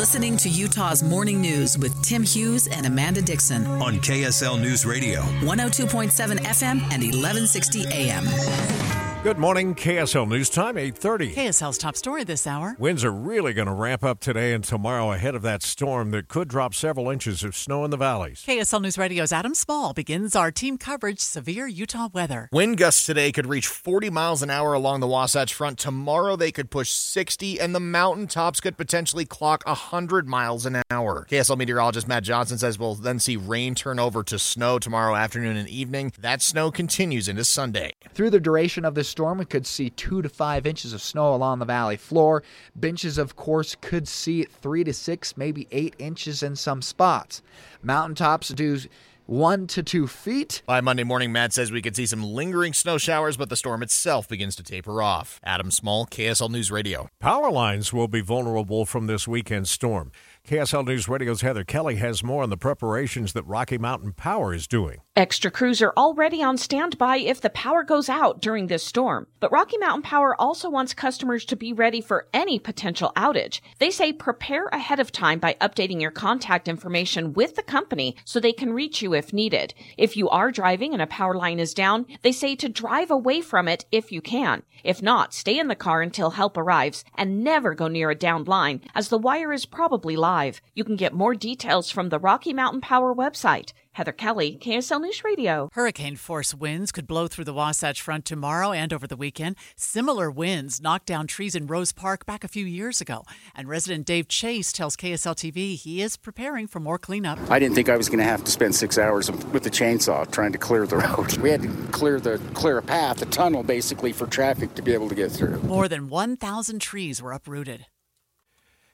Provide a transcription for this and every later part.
listening to Utah's Morning News with Tim Hughes and Amanda Dixon on KSL News Radio, 102.7 FM and 1160 AM. Good morning, KSL News Time, 8.30. KSL's top story this hour. Winds are really going to ramp up today and tomorrow ahead of that storm that could drop several inches of snow in the valleys. KSL News Radio's Adam Small begins our team coverage severe Utah weather. Wind gusts today could reach 40 miles an hour along the Wasatch Front. Tomorrow they could push 60, and the mountaintops could potentially clock 100 miles an hour. KSL meteorologist Matt Johnson says we'll then see rain turn over to snow tomorrow afternoon and evening. That snow continues into Sunday. Through the duration of this storm, we could see two to five inches of snow along the valley floor. Benches, of course, could see three to six, maybe eight inches in some spots. Mountaintops do one to two feet. By Monday morning, Matt says we could see some lingering snow showers, but the storm itself begins to taper off. Adam Small, KSL News Radio. Power lines will be vulnerable from this weekend storm. KSL News Radio's Heather Kelly has more on the preparations that Rocky Mountain Power is doing. Extra crews are already on standby if the power goes out during this storm. But Rocky Mountain Power also wants customers to be ready for any potential outage. They say prepare ahead of time by updating your contact information with the company so they can reach you if needed. If you are driving and a power line is down, they say to drive away from it if you can. If not, stay in the car until help arrives and never go near a downed line as the wire is probably live. You can get more details from the Rocky Mountain Power website. Heather Kelly, KSL News Radio. Hurricane force winds could blow through the Wasatch Front tomorrow and over the weekend. Similar winds knocked down trees in Rose Park back a few years ago. And resident Dave Chase tells KSL TV he is preparing for more cleanup. I didn't think I was going to have to spend six hours with the chainsaw trying to clear the road. We had to clear the clear a path, a tunnel basically for traffic to be able to get through. More than 1,000 trees were uprooted.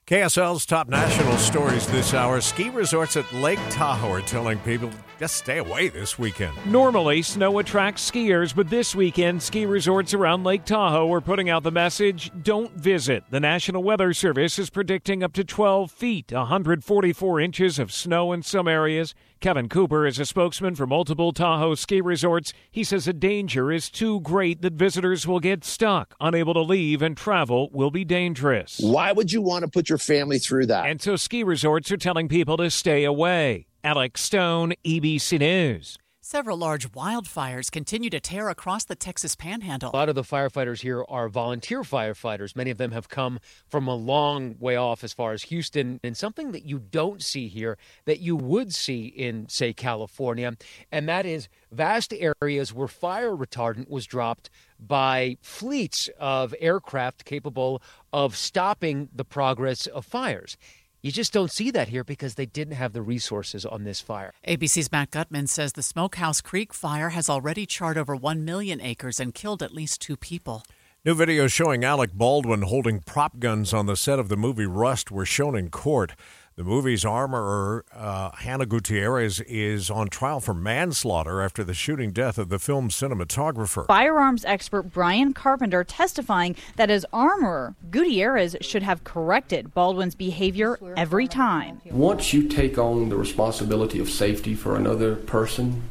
KSL's top national stories this hour. Ski resorts at Lake Tahoe are telling people just stay away this weekend. Normally, snow attracts skiers, but this weekend, ski resorts around Lake Tahoe are putting out the message don't visit. The National Weather Service is predicting up to 12 feet, 144 inches of snow in some areas. Kevin Cooper is a spokesman for multiple Tahoe ski resorts. He says the danger is too great that visitors will get stuck, unable to leave, and travel will be dangerous. Why would you want to put your family through that? And so ski resorts are telling people to stay away. Alex Stone, ABC News. Several large wildfires continue to tear across the Texas panhandle. A lot of the firefighters here are volunteer firefighters. Many of them have come from a long way off as far as Houston. And something that you don't see here that you would see in, say, California, and that is vast areas where fire retardant was dropped by fleets of aircraft capable of stopping the progress of fires. You just don't see that here because they didn't have the resources on this fire. ABC's Matt Gutman says the Smokehouse Creek fire has already charred over 1 million acres and killed at least two people. New videos showing Alec Baldwin holding prop guns on the set of the movie Rust were shown in court. The movie's armorer, uh, Hannah Gutierrez, is on trial for manslaughter after the shooting death of the film's cinematographer. Firearms expert Brian Carpenter testifying that as armorer, Gutierrez should have corrected Baldwin's behavior every time. Once you take on the responsibility of safety for another person,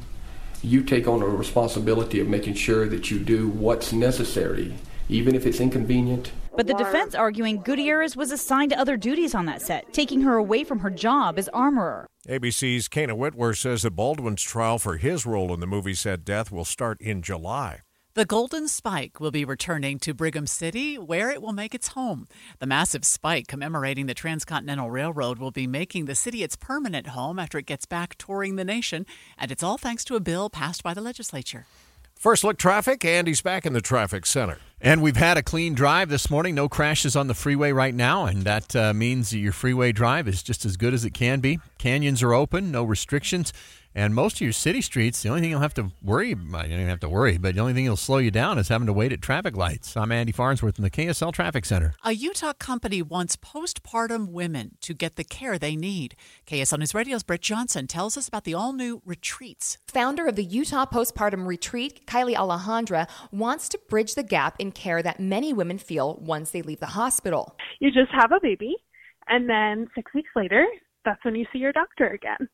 you take on a responsibility of making sure that you do what's necessary, even if it's inconvenient but the defense arguing Gutierrez was assigned to other duties on that set, taking her away from her job as armorer. ABC's Kayna Whitworth says that Baldwin's trial for his role in the movie set death will start in July. The Golden Spike will be returning to Brigham City, where it will make its home. The massive spike commemorating the Transcontinental Railroad will be making the city its permanent home after it gets back touring the nation, and it's all thanks to a bill passed by the legislature. First look traffic. Andy's back in the traffic center. And we've had a clean drive this morning. No crashes on the freeway right now, and that uh, means that your freeway drive is just as good as it can be. Canyons are open, no restrictions. And most of your city streets, the only thing you'll have to worry about, you don't even have to worry, but the only thing that'll slow you down is having to wait at traffic lights. I'm Andy Farnsworth in the KSL Traffic Center. A Utah company wants postpartum women to get the care they need. KSL News Radio's Brett Johnson tells us about the all new retreats. Founder of the Utah Postpartum Retreat, Kylie Alejandra, wants to bridge the gap care that many women feel once they leave the hospital. You just have a baby, and then six weeks later, that's when you see your doctor again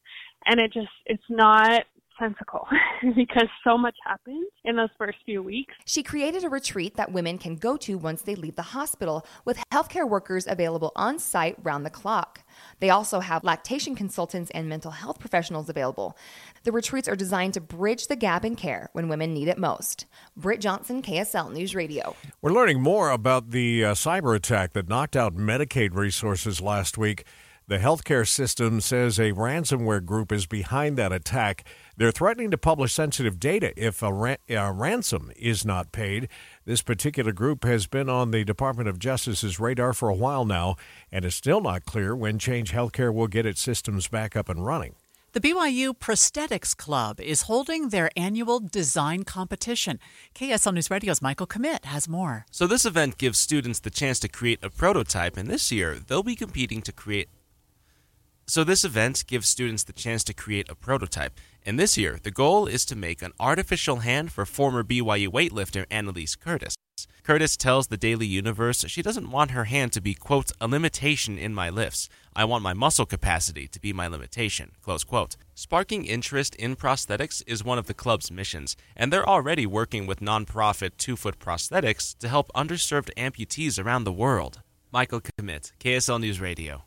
and it just it's not nonsensical because so much happened in those first few weeks. She created a retreat that women can go to once they leave the hospital with healthcare workers available on site round the clock. They also have lactation consultants and mental health professionals available. The retreats are designed to bridge the gap in care when women need it most. Britt Johnson, KSL News Radio. We're learning more about the uh, cyber attack that knocked out Medicaid resources last week. The healthcare system says a ransomware group is behind that attack. They're threatening to publish sensitive data if a, ra- a, ransom is not paid. This particular group has been on the Department of Justice's radar for a while now, and it's still not clear when Change Healthcare will get its systems back up and running. The BYU Prosthetics Club is holding their annual design competition. KSL News Radio's Michael Commit has more. So, this event gives students the chance to create a prototype, and this year they'll be competing to create so, this event gives students the chance to create a prototype. And this year, the goal is to make an artificial hand for former BYU weightlifter Annalise Curtis. Curtis tells the Daily Universe she doesn't want her hand to be, quote, a limitation in my lifts. I want my muscle capacity to be my limitation, close quote. Sparking interest in prosthetics is one of the club's missions, and they're already working with nonprofit Two Foot Prosthetics to help underserved amputees around the world. Michael Commit, KSL News Radio.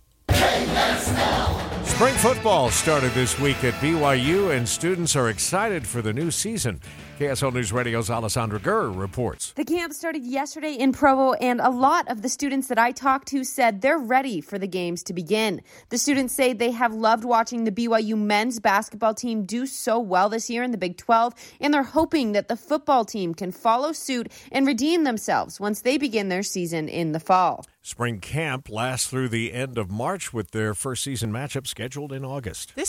Spring football started this week at BYU, and students are excited for the new season. KSL News Radio's Alessandra Gurr reports. The camp started yesterday in Provo, and a lot of the students that I talked to said they're ready for the games to begin. The students say they have loved watching the BYU men's basketball team do so well this year in the Big 12, and they're hoping that the football team can follow suit and redeem themselves once they begin their season in the fall. Spring camp lasts through the end of March with their first season matchup scheduled in August. This